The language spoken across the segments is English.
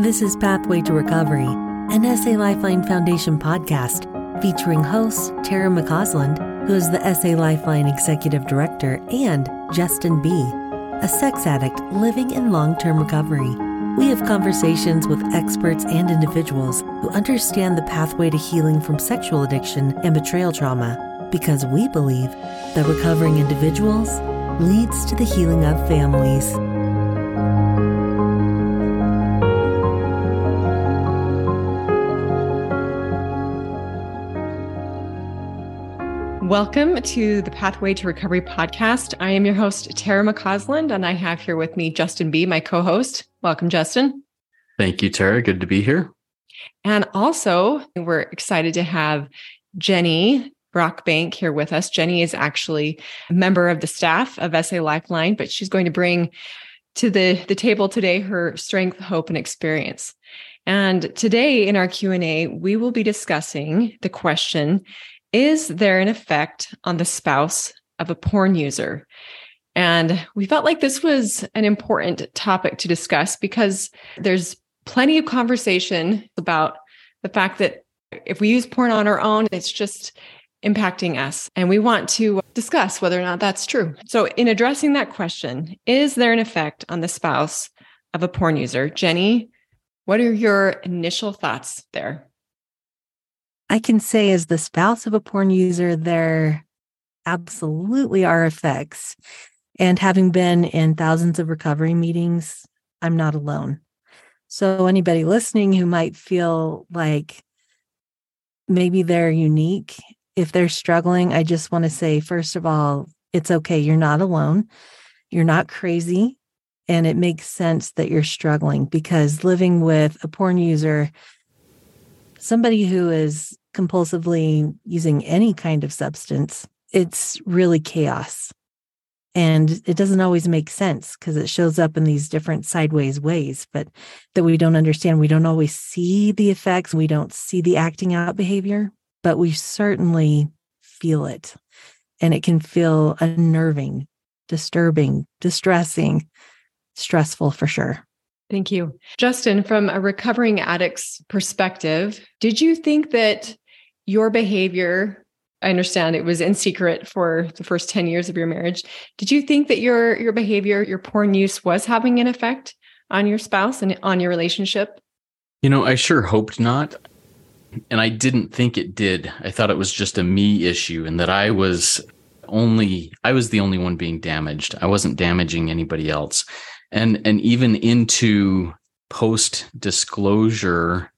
This is Pathway to Recovery, an SA Lifeline Foundation podcast featuring hosts Tara McCausland, who is the SA Lifeline Executive Director, and Justin B., a sex addict living in long term recovery. We have conversations with experts and individuals who understand the pathway to healing from sexual addiction and betrayal trauma because we believe that recovering individuals leads to the healing of families. Welcome to the Pathway to Recovery podcast. I am your host, Tara McCausland, and I have here with me Justin B., my co host. Welcome, Justin. Thank you, Tara. Good to be here. And also, we're excited to have Jeni Brockbank here with us. Jeni is actually a member of the staff of SA Lifeline, but she's going to bring to the, the table today her strength, hope, and experience. And today in our Q&A, we will be discussing the question, is there an effect on the spouse of a porn user? And we felt like this was an important topic to discuss because there's plenty of conversation about the fact that if we use porn on our own, it's just impacting us. And we want to discuss whether or not that's true. So, in addressing that question, is there an effect on the spouse of a porn user? Jeni, what are your initial thoughts there? I can say, as the spouse of a porn user, there absolutely are effects. And having been in thousands of recovery meetings, I'm not alone. So, anybody listening who might feel like maybe they're unique, if they're struggling, I just want to say, first of all, it's okay. You're not alone. You're not crazy. And it makes sense that you're struggling because living with a porn user, somebody who is compulsively using any kind of substance, it's really chaos. And it doesn't always make sense because it shows up in these different sideways ways, but that we don't understand. We don't always see the effects. We don't see the acting out behavior, but we certainly feel it. And it can feel unnerving, disturbing, distressing, stressful for sure. Thank you. Justin, from a recovering addict's perspective, did you think that your behavior I understand it was in secret for the first 10 years of your marriage. Did you think that your your behavior, your porn use was having an effect on your spouse and on your relationship? You know, I sure hoped not. And I didn't think it did. I thought it was just a me issue and that I was only I was the only one being damaged. I wasn't damaging anybody else. And and even into post disclosure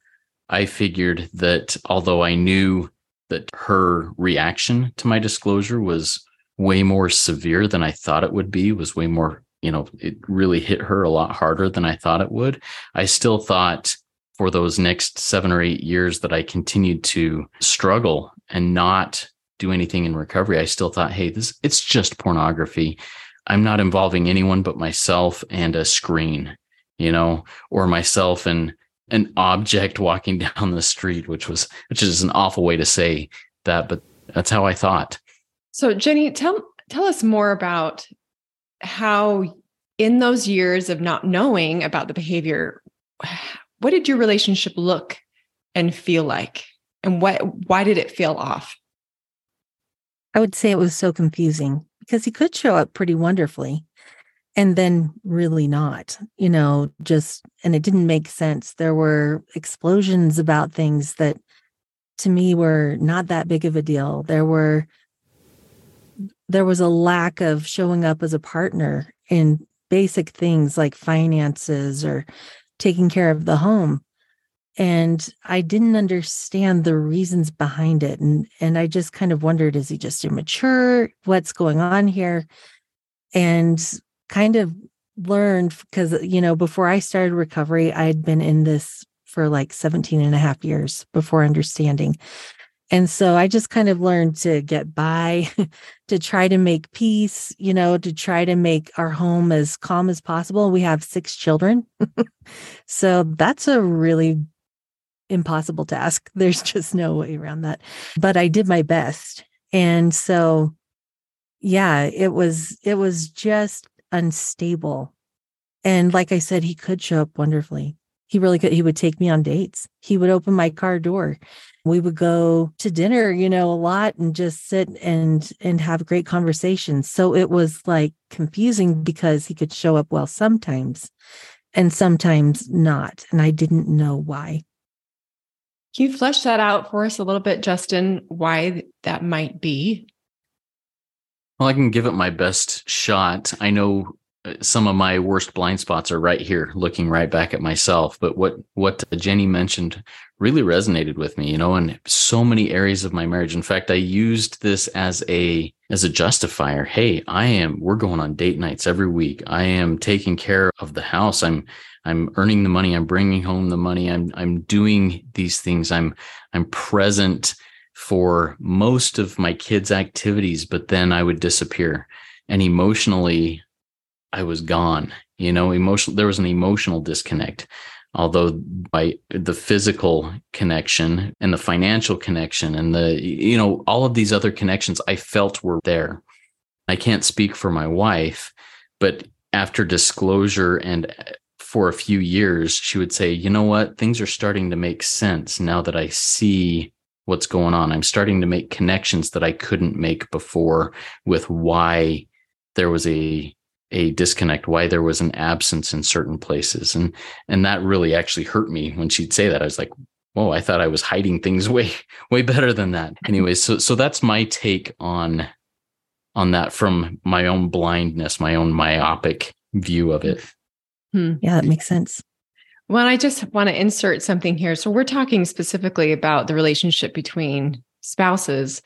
I figured that although I knew that her reaction to my disclosure was way more severe than I thought it would be, was way more, you know, it really hit her a lot harder than I thought it would. I still thought for those next seven or eight years that I continued to struggle and not do anything in recovery, I still thought, hey, this it's just pornography. I'm not involving anyone but myself and a screen, you know, or myself and an object walking down the street, which was which is an awful way to say that, but that's how I thought. So Jeni, tell tell us more about how in those years of not knowing about the behavior, what did your relationship look and feel like? And what why did it feel off? I would say it was so confusing because he could show up pretty wonderfully and then really not you know just and it didn't make sense. There were explosions about things that to me were not that big of a deal. There were there was a lack of showing up as a partner in basic things like finances or taking care of the home. And i didn't understand the reasons behind it. And and i just kind of wondered is he just immature? What's going on here? And kind of learned because, you know, before I started recovery, I had been in this for like 17 and a half years before understanding. And so I just kind of learned to get by, to try to make peace, you know, to try to make our home as calm as possible. We have six children. so that's a really impossible task. There's just no way around that. But I did my best. And so yeah, it was it was just unstable. And like I said, he could show up wonderfully. He really could. He would take me on dates. He would open my car door. We would go to dinner, you know, a lot and just sit and and have great conversations. So it was like confusing because he could show up well sometimes and sometimes not. And I didn't know why. Can you flesh that out for us a little bit, Justin, why that might be? Well, I can give it my best shot. I know uh, some of my worst blind spots are right here looking right back at myself. But what what jeni mentioned really resonated with me you know in so many areas of my marriage. In fact i used this as a as a justifier. Hey i am we're going on date nights every week. I am taking care of the house. I'm i'm earning the money. I'm bringing home the money. I'm i'm doing these things. I'm i'm present for most of my kids activities but then i would disappear and emotionally I was gone. You know, emotional. There was an emotional disconnect. Although by the physical connection and the financial connection and the you know all of these other connections I felt were there. I can't speak for my wife, but after disclosure and uh, for a few years, she would say, you know what? Things are starting to make sense now that I see what's going on. I'm starting to make connections that I couldn't make before with why there was a a disconnect, why there was an absence in certain places. And and that really actually hurt me when she'd say that. I was like, whoa, I thought I was hiding things way, way better than that. Anyway, so so that's my take on on that from my own blindness, my own myopic view of it. Hmm. Yeah, that makes sense. Well, I just want to insert something here. So we're talking specifically about the relationship between spouses,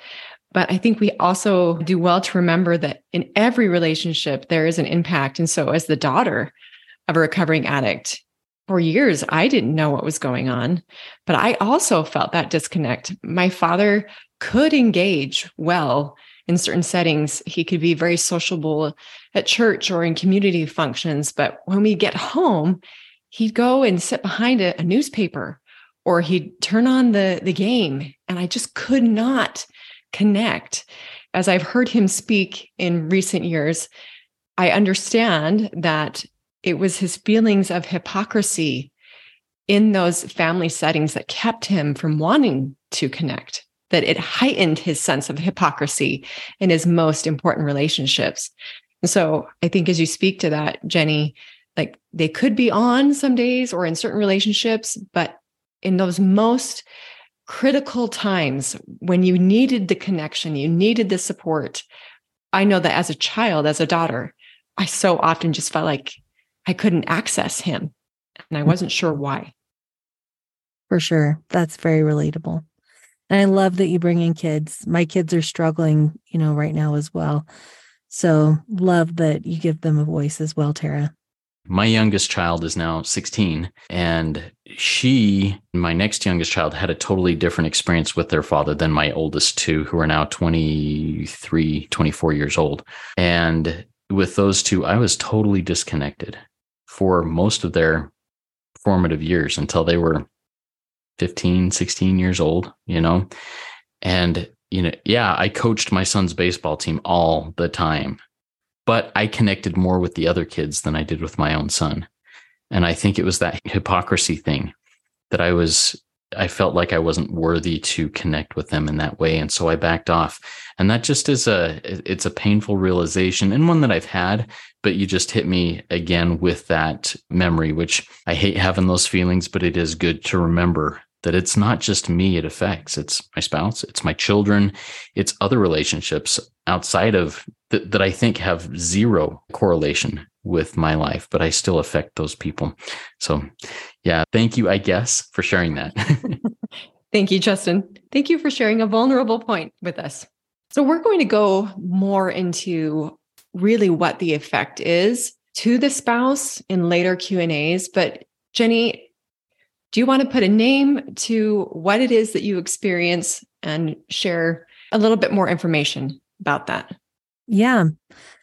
but I think we also do well to remember that in every relationship, there is an impact. And so, as the daughter of a recovering addict, for years, I didn't know what was going on, but I also felt that disconnect. My father could engage well in certain settings. He could be very sociable at church or in community functions. But when we get home, he'd go and sit behind a, a newspaper or he'd turn on the, the game. And I just could not connect. As I've heard him speak in recent years, I understand that it was his feelings of hypocrisy in those family settings that kept him from wanting to connect, that it heightened his sense of hypocrisy in his most important relationships. And so I think as you speak to that, Jeni, like they could be on some days or in certain relationships, but in those most critical times when you needed the connection, you needed the support. I know that as a child, as a daughter, I so often just felt like I couldn't access him and I mm. wasn't sure why. For sure. That's very relatable. And I love that you bring in kids. My kids are struggling, you know, right now as well. So love that you give them a voice as well, Tara. My youngest child is now 16, and she, my next youngest child, had a totally different experience with their father than my oldest two, who are now 23, 24 years old. And with those two, I was totally disconnected for most of their formative years until they were 15, 16 years old, you know? And, you know, yeah, I coached my son's baseball team all the time but I connected more with the other kids than I did with my own son. And I think it was that hypocrisy thing that I was, I felt like I wasn't worthy to connect with them in that way. And so I backed off. And that just is a, it's a painful realization and one that I've had, but you just hit me again with that memory, which I hate having those feelings, but it is good to remember that it's not just me it affects. It's my spouse it's my children it's other relationships outside of th- that i think have zero correlation with my life but i still affect those people. So yeah thank you i guess for sharing that. Thank you justin. Thank you for sharing a vulnerable point with us. So we're going to go more into really what the effect is to the spouse in later q and a's but jeni do you want to put a name to what it is that you experience and share a little bit more information about that? Yeah.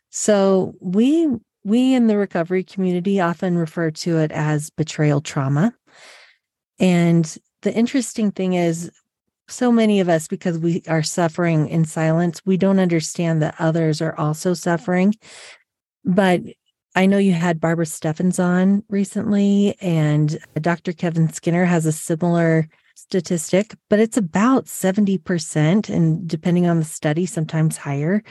So we we in the recovery community often refer to it as betrayal trauma. And the interesting thing is so many of us because we are suffering in silence, we don't understand that others are also suffering. But I know you had Barbara Steffens on recently, and Dr. Kevin Skinner has a similar statistic, but it's about 70%, and depending on the study, sometimes higher,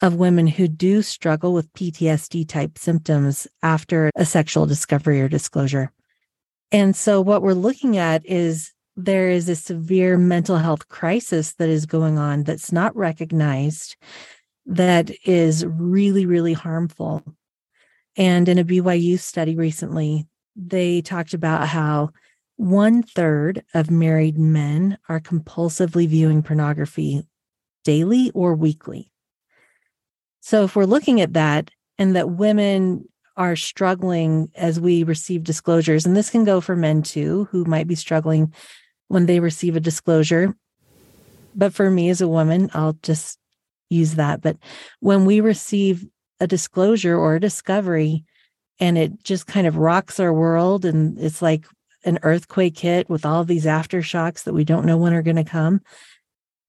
of women who do struggle with PTSD type symptoms after a sexual discovery or disclosure. And so, what we're looking at is there is a severe mental health crisis that is going on that's not recognized, that is really, really harmful. And in a BYU study recently, they talked about how one third of married men are compulsively viewing pornography daily or weekly. So, if we're looking at that and that women are struggling as we receive disclosures, and this can go for men too, who might be struggling when they receive a disclosure. But for me as a woman, I'll just use that. But when we receive a disclosure or a discovery and it just kind of rocks our world and it's like an earthquake hit with all these aftershocks that we don't know when are going to come,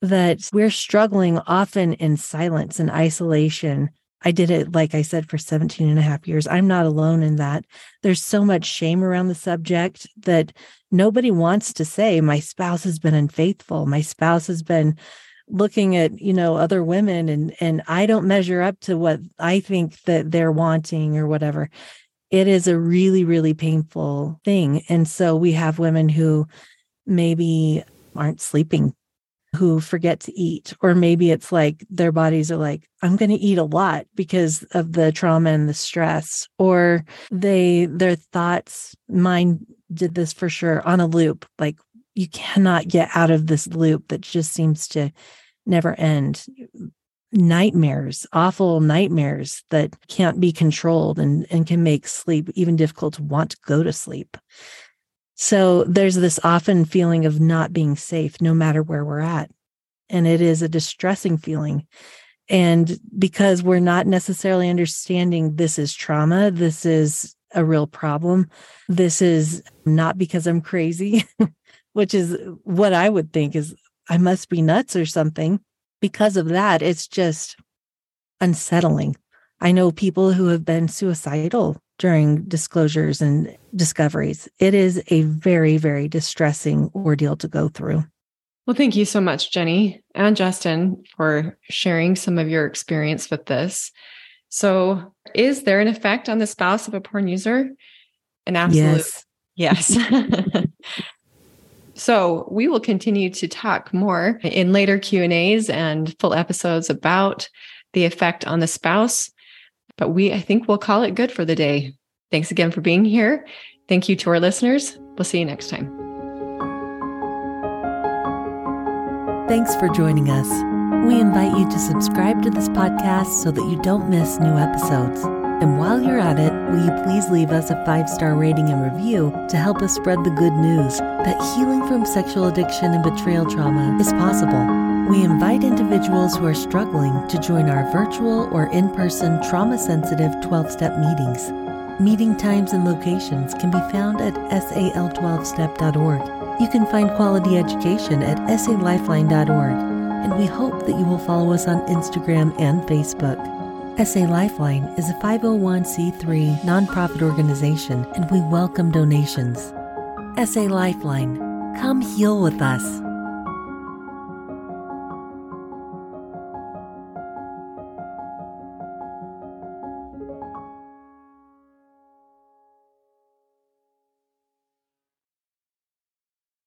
that we're struggling often in silence and isolation I did it, like I said, for 17 and a half years. I'm not alone in that. There's so much shame around the subject that nobody wants to say, my spouse has been unfaithful. My spouse has been looking at, you know, other women and and I don't measure up to what I think that they're wanting or whatever. It is a really, really painful thing. And so we have women who maybe aren't sleeping who forget to eat or maybe it's like their bodies are like i'm going to eat a lot because of the trauma and the stress or they their thoughts mind did this for sure on a loop like you cannot get out of this loop that just seems to never end nightmares awful nightmares that can't be controlled and and can make sleep even difficult to want to go to sleep so there's this often feeling of not being safe no matter where we're at. And it is a distressing feeling. And because we're not necessarily understanding this is trauma, this is a real problem, this is not because I'm crazy, which is what I would think is I must be nuts or something. Because of that, it's just unsettling. I know people who have been suicidal during disclosures and discoveries. It is a very, very distressing ordeal to go through. Well, thank you so much, Jeni and Justin, for sharing some of your experience with this. So, is there an effect on the spouse of a porn user? An absolute yes. yes. so, we will continue to talk more in later Q&As and full episodes about the effect on the spouse but we, I think we'll call it good for the day. Thanks again for being here. Thank you to our listeners. We'll see you next time. Thanks for joining us. We invite you to subscribe to this podcast so that you don't miss new episodes. And while you're at it, will you please leave us a five star rating and review to help us spread the good news that healing from sexual addiction and betrayal trauma is possible? We invite individuals who are struggling to join our virtual or in person trauma sensitive 12 step meetings. Meeting times and locations can be found at sal12step.org. You can find quality education at salifeline.org, and we hope that you will follow us on Instagram and Facebook. SA Lifeline is a 501c3 nonprofit organization, and we welcome donations. SA Lifeline, come heal with us.